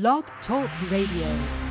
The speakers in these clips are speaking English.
Blog Talk Radio.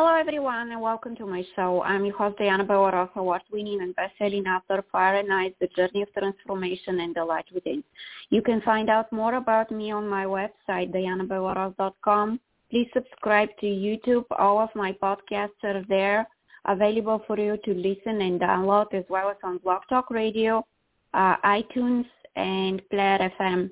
Hello, everyone, and welcome to my show. I'm your host, Diana Bellerose, award-winning and best-selling author, Fire and Ice, The Journey of Transformation and the Light Within. You can find out more about me on my website, diannabellerose.com. Please subscribe to YouTube. All of my podcasts are there, available for you to listen and download, as well as on Blog Talk Radio, uh, iTunes, and Player FM.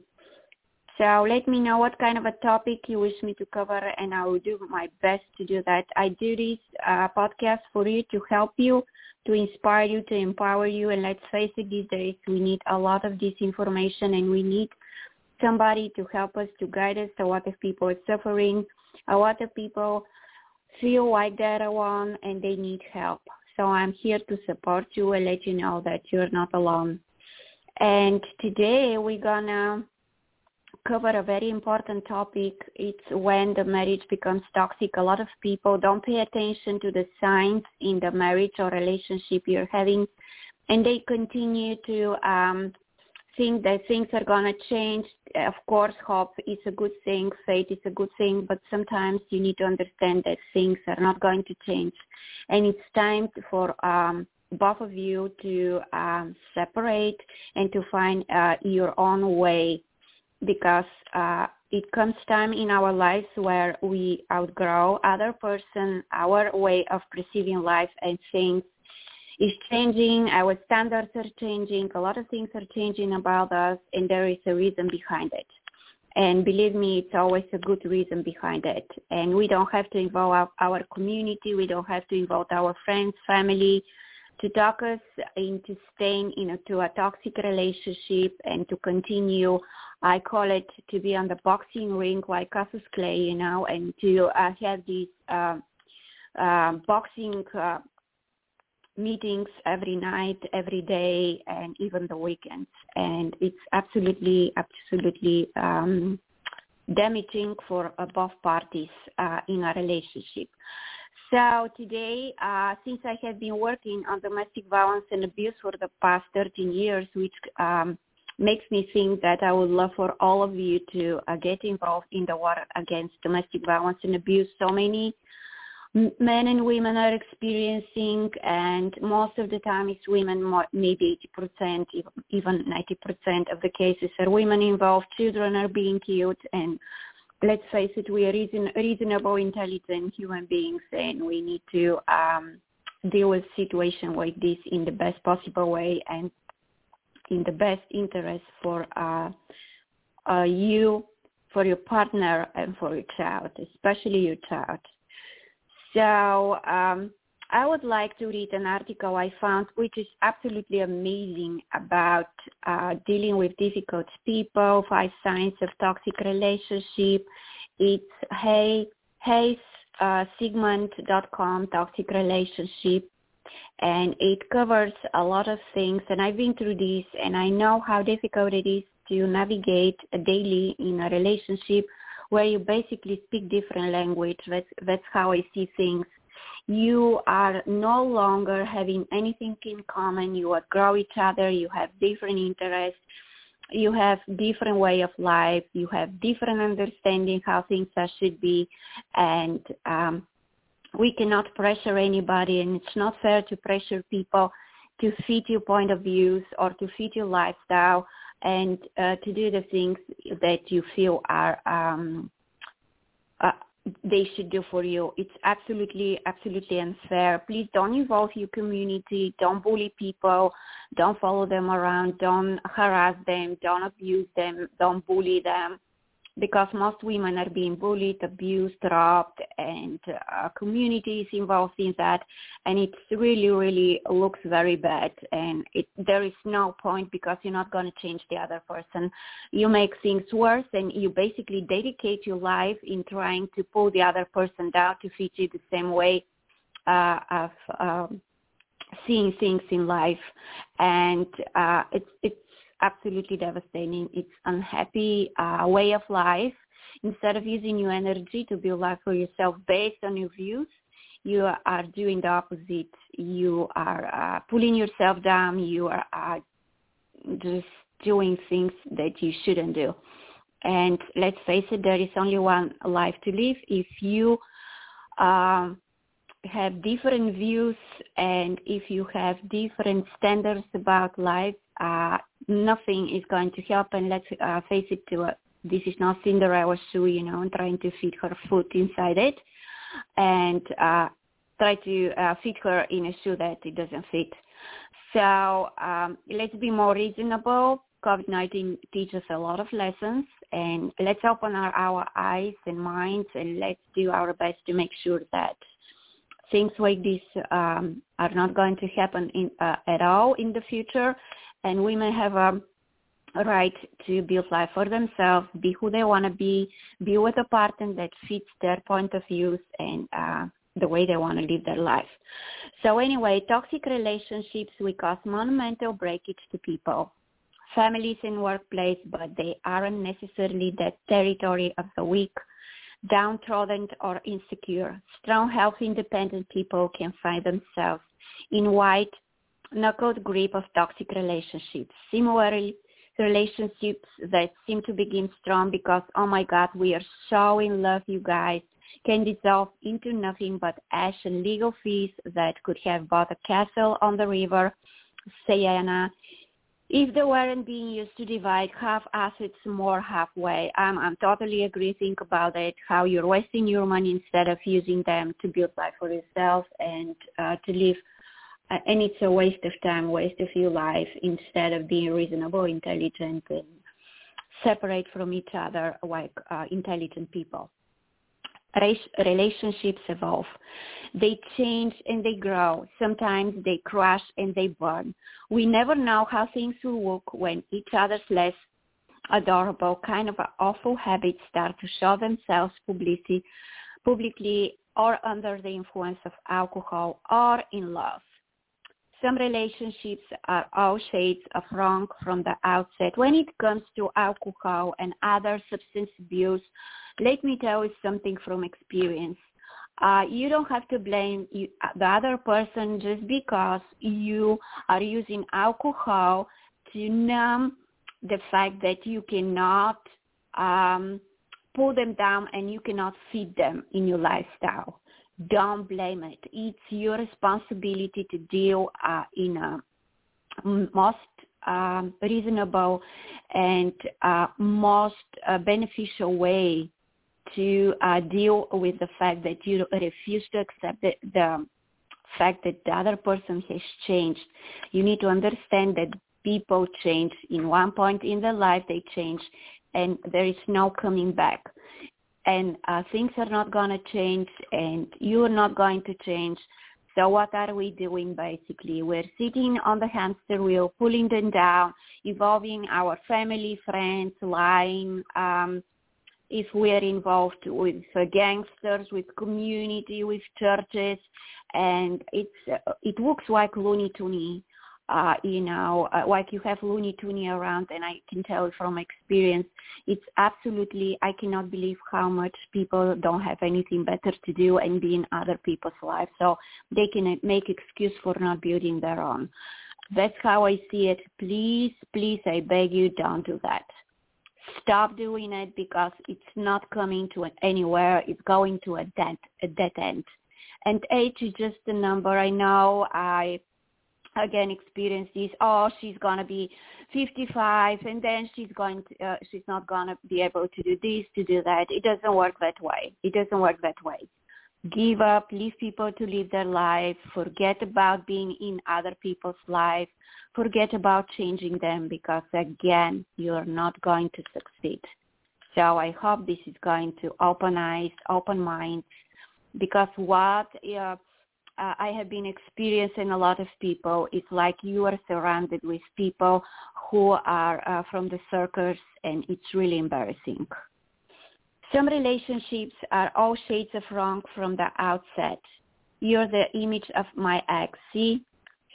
So let me know what kind of a topic you wish me to cover, and I will do my best to do that. I do this uh, podcast for you to help you, to inspire you, to empower you. And let's face it, these days we need a lot of this information, and we need somebody to help us, to guide us. A lot of people are suffering. A lot of people feel like they're alone, and they need help. So I'm here to support you and let you know that you're not alone. And today we're gonna cover a very important topic. It's when the marriage becomes toxic. A lot of people don't pay attention to the signs in the marriage or relationship you're having, and they continue to um, think that things are going to change. Of course, hope is a good thing, faith is a good thing, but sometimes you need to understand that things are not going to change. And it's time for um, both of you to um, separate and to find uh, your own way because uh, it comes time in our lives where we outgrow other person, our way of perceiving life and things is changing, our standards are changing, a lot of things are changing about us and there is a reason behind it. And believe me, it's always a good reason behind it. And we don't have to involve our, our community, we don't have to involve our friends, family, to talk us into staying you know to a toxic relationship and to continue I call it to be on the boxing ring like Cassius Clay, you know, and to uh, have these uh, uh, boxing uh, meetings every night, every day, and even the weekends. And it's absolutely, absolutely um, damaging for both parties uh, in a relationship. So today, uh, since I have been working on domestic violence and abuse for the past 13 years, which um, makes me think that I would love for all of you to uh, get involved in the war against domestic violence and abuse. So many men and women are experiencing, and most of the time it's women, maybe 80%, even 90% of the cases are women involved. Children are being killed, and let's face it, we are reason, reasonable, intelligent human beings, and we need to um, deal with situations like this in the best possible way and in the best interest for uh, uh, you, for your partner, and for your child, especially your child. So um, I would like to read an article I found, which is absolutely amazing about uh, dealing with difficult people, five signs of toxic relationship. It's hey, hey, uh, Sigmund.com, toxic relationship and it covers a lot of things and I've been through this and I know how difficult it is to navigate daily in a relationship where you basically speak different language. That's, that's how I see things. You are no longer having anything in common. You outgrow each other. You have different interests. You have different way of life. You have different understanding how things should be. And um, we cannot pressure anybody and it's not fair to pressure people to fit your point of views or to fit your lifestyle and uh, to do the things that you feel are um, they should do for you. It's absolutely, absolutely unfair. Please don't involve your community. Don't bully people. Don't follow them around. Don't harass them. Don't abuse them. Don't bully them because most women are being bullied, abused, robbed, and uh, communities involved in that, and it really, really looks very bad. And it, there is no point because you're not going to change the other person. You make things worse, and you basically dedicate your life in trying to pull the other person down to fit you the same way uh, of um, seeing things in life, and uh, it's it's absolutely devastating. It's unhappy uh, way of life. instead of using your energy to build life for yourself based on your views, you are doing the opposite. You are uh, pulling yourself down. You are uh, just doing things that you shouldn't do. And let's face it, there is only one life to live. If you um, have different views and if you have different standards about life, uh, nothing is going to help. And let's uh, face it, uh, this is not Cinderella shoe, you know, trying to fit her foot inside it and uh, try to uh, fit her in a shoe that it doesn't fit. So um, let's be more reasonable. COVID-19 teaches a lot of lessons and let's open our, our eyes and minds and let's do our best to make sure that things like this um, are not going to happen in, uh, at all in the future and women have a right to build life for themselves, be who they want to be, be with a partner that fits their point of views and uh, the way they want to live their life. So anyway, toxic relationships will cause monumental breakage to people, families and workplace, but they aren't necessarily the territory of the weak, downtrodden or insecure. Strong, healthy, independent people can find themselves in white knuckled grip of toxic relationships. Similarly, relationships that seem to begin strong because, oh my God, we are so in love, you guys can dissolve into nothing but ash and legal fees that could have bought a castle on the river Siena if they weren't being used to divide half assets more halfway. Um, I'm totally agree. Think about it, how you're wasting your money instead of using them to build life for yourself and uh, to live. Uh, and it's a waste of time, waste of your life instead of being reasonable, intelligent, and separate from each other like uh, intelligent people relationships evolve. They change and they grow. Sometimes they crash and they burn. We never know how things will work when each other's less adorable kind of awful habits start to show themselves publicly, publicly or under the influence of alcohol or in love. Some relationships are all shades of wrong from the outset. When it comes to alcohol and other substance abuse, let me tell you something from experience. Uh, you don't have to blame you, the other person just because you are using alcohol to numb the fact that you cannot um, pull them down and you cannot feed them in your lifestyle. Don't blame it. It's your responsibility to deal uh, in a most um, reasonable and uh, most uh, beneficial way to uh, deal with the fact that you refuse to accept the, the fact that the other person has changed. You need to understand that people change. In one point in their life, they change, and there is no coming back. And uh, things are not going to change, and you are not going to change. So what are we doing basically? We're sitting on the hamster wheel, pulling them down, involving our family, friends, lying, um, if we are involved with uh, gangsters, with community, with churches, and it's uh, it looks like Looney Tune, uh, you know, uh, like you have Looney Tune around, and I can tell from experience, it's absolutely I cannot believe how much people don't have anything better to do and be in other people's lives, so they can make excuse for not building their own. That's how I see it. Please, please, I beg you, don't do that stop doing it because it's not coming to anywhere. It's going to a dead, a dead end. And age is just a number. I know I again experience this. Oh, she's gonna be 55, and then she's going to, uh, she's not gonna be able to do this, to do that. It doesn't work that way. It doesn't work that way give up, leave people to live their life, forget about being in other people's life, forget about changing them because again, you're not going to succeed. So I hope this is going to open eyes, open minds, because what uh, I have been experiencing a lot of people, it's like you are surrounded with people who are uh, from the circus and it's really embarrassing. Some relationships are all shades of wrong from the outset. You're the image of my ex. See,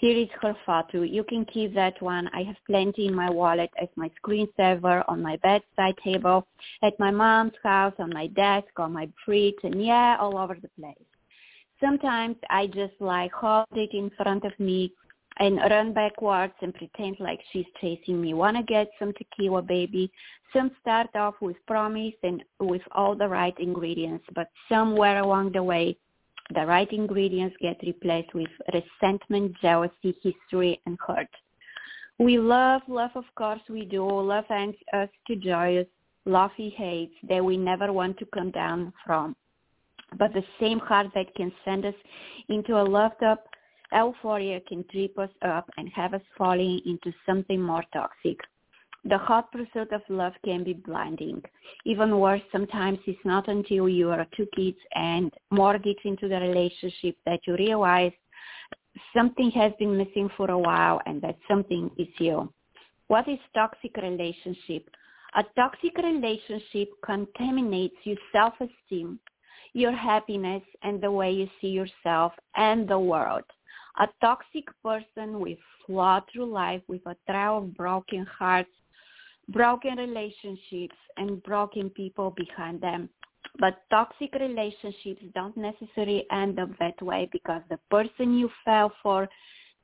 Here is her photo. You can keep that one. I have plenty in my wallet as my screensaver on my bedside table, at my mom's house, on my desk, on my fridge, and yeah, all over the place. Sometimes I just like hold it in front of me and run backwards and pretend like she's chasing me. Wanna get some tequila, baby? Some start off with promise and with all the right ingredients, but somewhere along the way, the right ingredients get replaced with resentment, jealousy, history, and hurt. We love, love of course we do. Love ends us to joyous, love he hates that we never want to come down from. But the same heart that can send us into a loved up euphoria can trip us up and have us falling into something more toxic. The hot pursuit of love can be blinding. Even worse, sometimes it's not until you are two kids and mortgage into the relationship that you realize something has been missing for a while and that something is you. What is toxic relationship? A toxic relationship contaminates your self-esteem, your happiness, and the way you see yourself and the world. A toxic person will flow through life with a trail of broken hearts broken relationships and broken people behind them. But toxic relationships don't necessarily end up that way because the person you fell for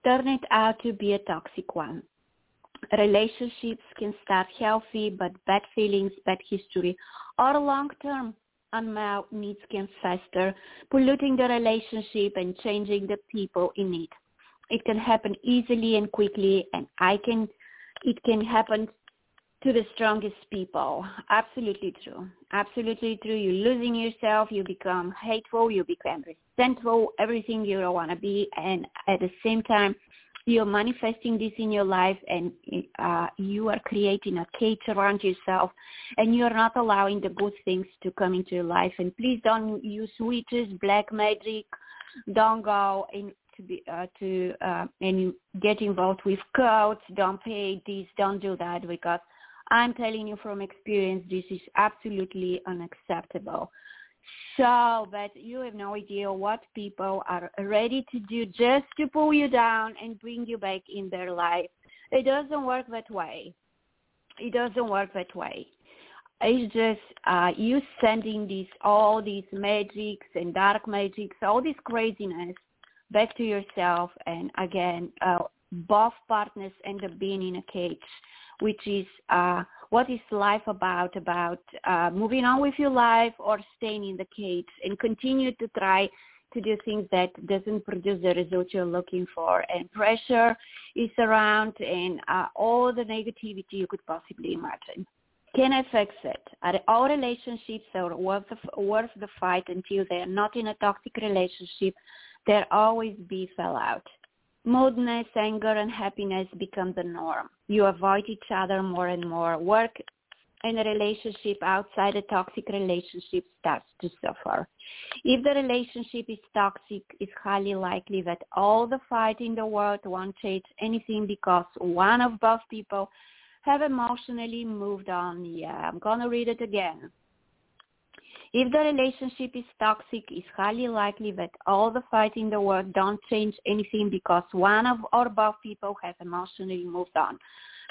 turned out to be a toxic one. Relationships can start healthy, but bad feelings, bad history, or long-term unmet needs can fester, polluting the relationship and changing the people in it. It can happen easily and quickly, and I can, it can happen to the strongest people. Absolutely true. Absolutely true. You're losing yourself. You become hateful. You become resentful. Everything you don't want to be. And at the same time, you're manifesting this in your life and uh, you are creating a cage around yourself and you're not allowing the good things to come into your life. And please don't use witches, black magic. Don't go in to be uh, to uh, and get involved with cults. Don't pay this. Don't do that because I'm telling you from experience, this is absolutely unacceptable. So, but you have no idea what people are ready to do just to pull you down and bring you back in their life. It doesn't work that way. It doesn't work that way. It's just uh, you sending these all these magics and dark magics, all this craziness back to yourself, and again, uh, both partners end up being in a cage which is uh, what is life about, about uh, moving on with your life or staying in the cage and continue to try to do things that doesn't produce the result you're looking for. And pressure is around and uh, all the negativity you could possibly imagine. Can I fix it? Are all relationships are worth the, worth the fight until they're not in a toxic relationship? There always be fallout. Moodiness, anger, and happiness become the norm. You avoid each other more and more. Work and a relationship outside a toxic relationship starts to suffer. If the relationship is toxic, it's highly likely that all the fight in the world won't change anything because one of both people have emotionally moved on. Yeah, I'm going to read it again. If the relationship is toxic, it's highly likely that all the fight in the world don't change anything because one of or both people has emotionally moved on.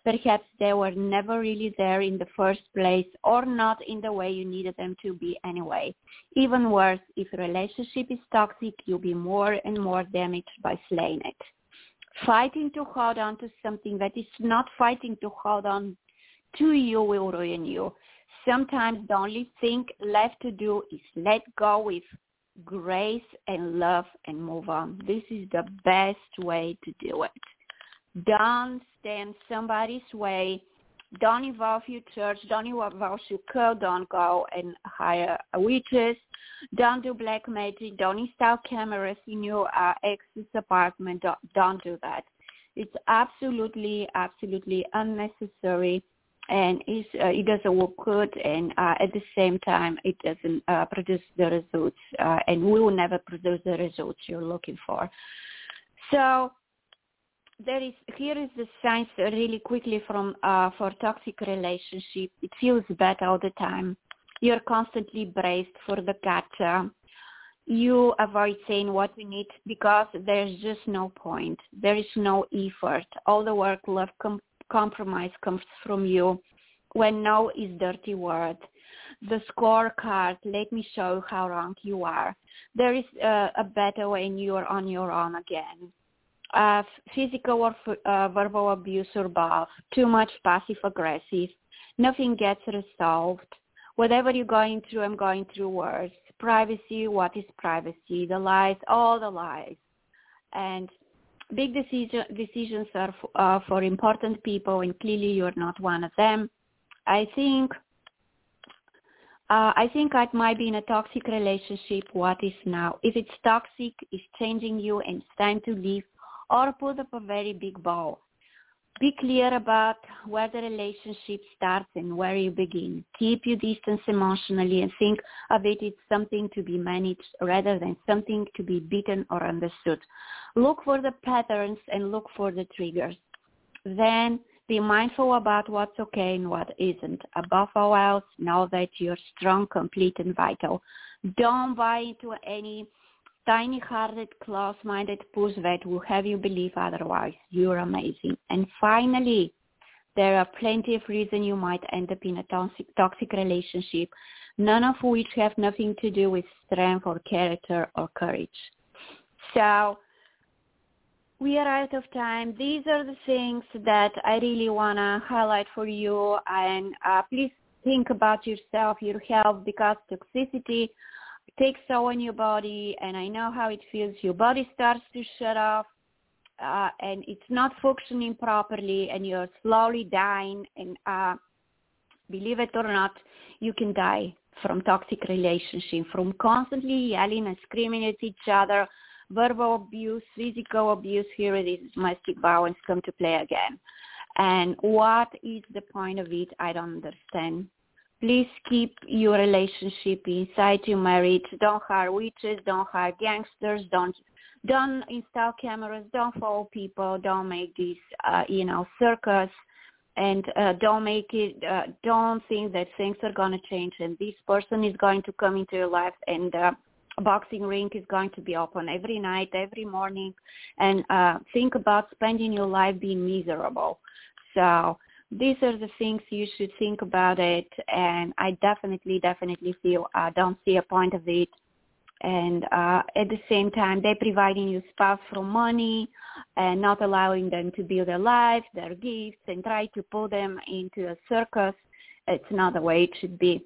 Perhaps they were never really there in the first place or not in the way you needed them to be anyway. Even worse, if a relationship is toxic, you'll be more and more damaged by slaying it. Fighting to hold on to something that is not fighting to hold on to you will ruin you sometimes the only thing left to do is let go with grace and love and move on. This is the best way to do it. Don't stand somebody's way. Don't involve your church. Don't involve your cult. Don't go and hire a witches. Don't do black magic. Don't install cameras in your uh, ex's apartment. Don't, don't do that. It's absolutely, absolutely unnecessary and uh, it doesn't work good and uh, at the same time it doesn't uh, produce the results uh, and we will never produce the results you're looking for. So there is here is the science really quickly from uh, for toxic relationship. It feels bad all the time. You're constantly braced for the gotcha. you avoid saying what you need because there's just no point. There is no effort. All the work, left com- compromise comes from you when no is dirty word. The scorecard, let me show how wrong you are. There is uh, a better when you are on your own again. Uh, physical or uh, verbal abuse or both, too much passive aggressive, nothing gets resolved. Whatever you're going through, I'm going through worse privacy, what is privacy, the lies, all the lies. And big decision, decisions are for, uh, for important people, and clearly you're not one of them. I think uh, I think I might be in a toxic relationship. What is now? If it's toxic, it's changing you and it's time to leave or put up a very big bow be clear about where the relationship starts and where you begin. Keep your distance emotionally and think of it as something to be managed rather than something to be beaten or understood. Look for the patterns and look for the triggers. Then be mindful about what's okay and what isn't. Above all else, know that you're strong, complete, and vital. Don't buy into any tiny-hearted, close-minded that will have you believe otherwise. You're amazing. And finally, there are plenty of reasons you might end up in a toxic, toxic relationship, none of which have nothing to do with strength or character or courage. So we are out of time. These are the things that I really want to highlight for you. And uh, please think about yourself, your health, because toxicity takes toll on your body, and I know how it feels. Your body starts to shut off, uh, and it's not functioning properly, and you're slowly dying. And uh, believe it or not, you can die from toxic relationship, from constantly yelling and screaming at each other, verbal abuse, physical abuse. Here it is, domestic violence come to play again. And what is the point of it? I don't understand. Please keep your relationship inside your marriage. Don't hire witches. Don't hire gangsters. Don't don't install cameras. Don't follow people. Don't make this, uh, you know, circus. And uh, don't make it. Uh, don't think that things are to change and this person is going to come into your life and uh, a boxing ring is going to be open every night, every morning, and uh, think about spending your life being miserable. So these are the things you should think about it and i definitely definitely feel uh, don't see a point of it. And uh, at the same time they're providing you stuff for money and not allowing them to build their life their gifts and try to pull them into a circus. It's not the way it should be.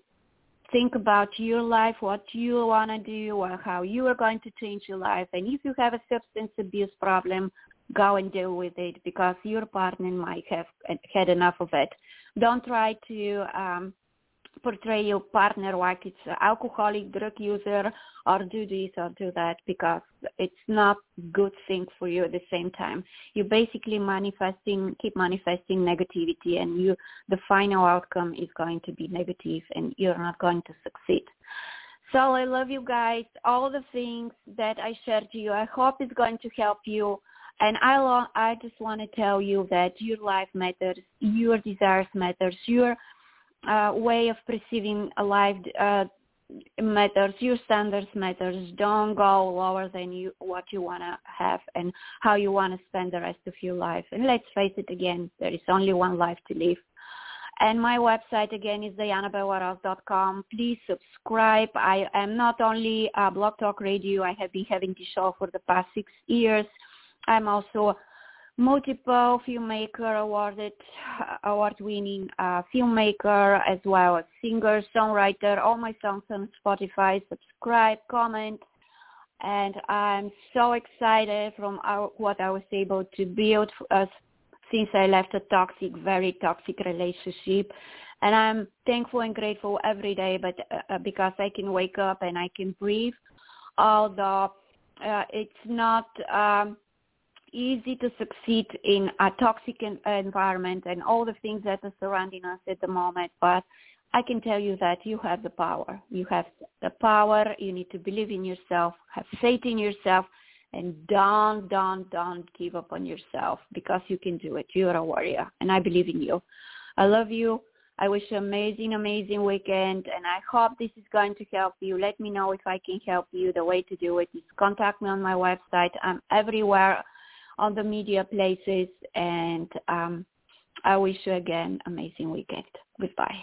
Think about your life what you want to do or how you are going to change your life. And if you have a substance abuse problem go and deal with it because your partner might have had enough of it. Don't try to um, portray your partner like it's an alcoholic, drug user, or do this or do that because it's not good thing for you at the same time. You basically manifesting, keep manifesting negativity, and you the final outcome is going to be negative, and you're not going to succeed. So I love you guys. All the things that I shared to you, I hope it's going to help you and I, lo- I just want to tell you that your life matters, your desires matters, your uh, way of perceiving life uh, matters, your standards matters. Don't go lower than you what you want to have and how you want to spend the rest of your life. And let's face it again, there is only one life to live. And my website again is diannabellerose.com. Please subscribe. I am not only a Blog Talk Radio. I have been having the show for the past six years. I'm also multiple filmmaker awarded award-winning uh, filmmaker as well as singer songwriter. All my songs on spotify. Subscribe comment. And i'm so excited from our, what i was able to build uh, since i left a toxic very toxic relationship. And i'm thankful and grateful every day but uh, because i can wake up and i can breathe. Although uh, it's not um, easy to succeed in a toxic environment and all the things that are surrounding us at the moment. But I can tell you that you have the power. You have the power. You need to believe in yourself, have faith in yourself, and don't, don't, don't give up on yourself because you can do it. You're a warrior, and I believe in you. I love you. I wish you an amazing, amazing weekend, and I hope this is going to help you. Let me know if I can help you. The way to do it is contact me on my website. I'm everywhere on the media places. And um, I wish you again amazing weekend. Goodbye.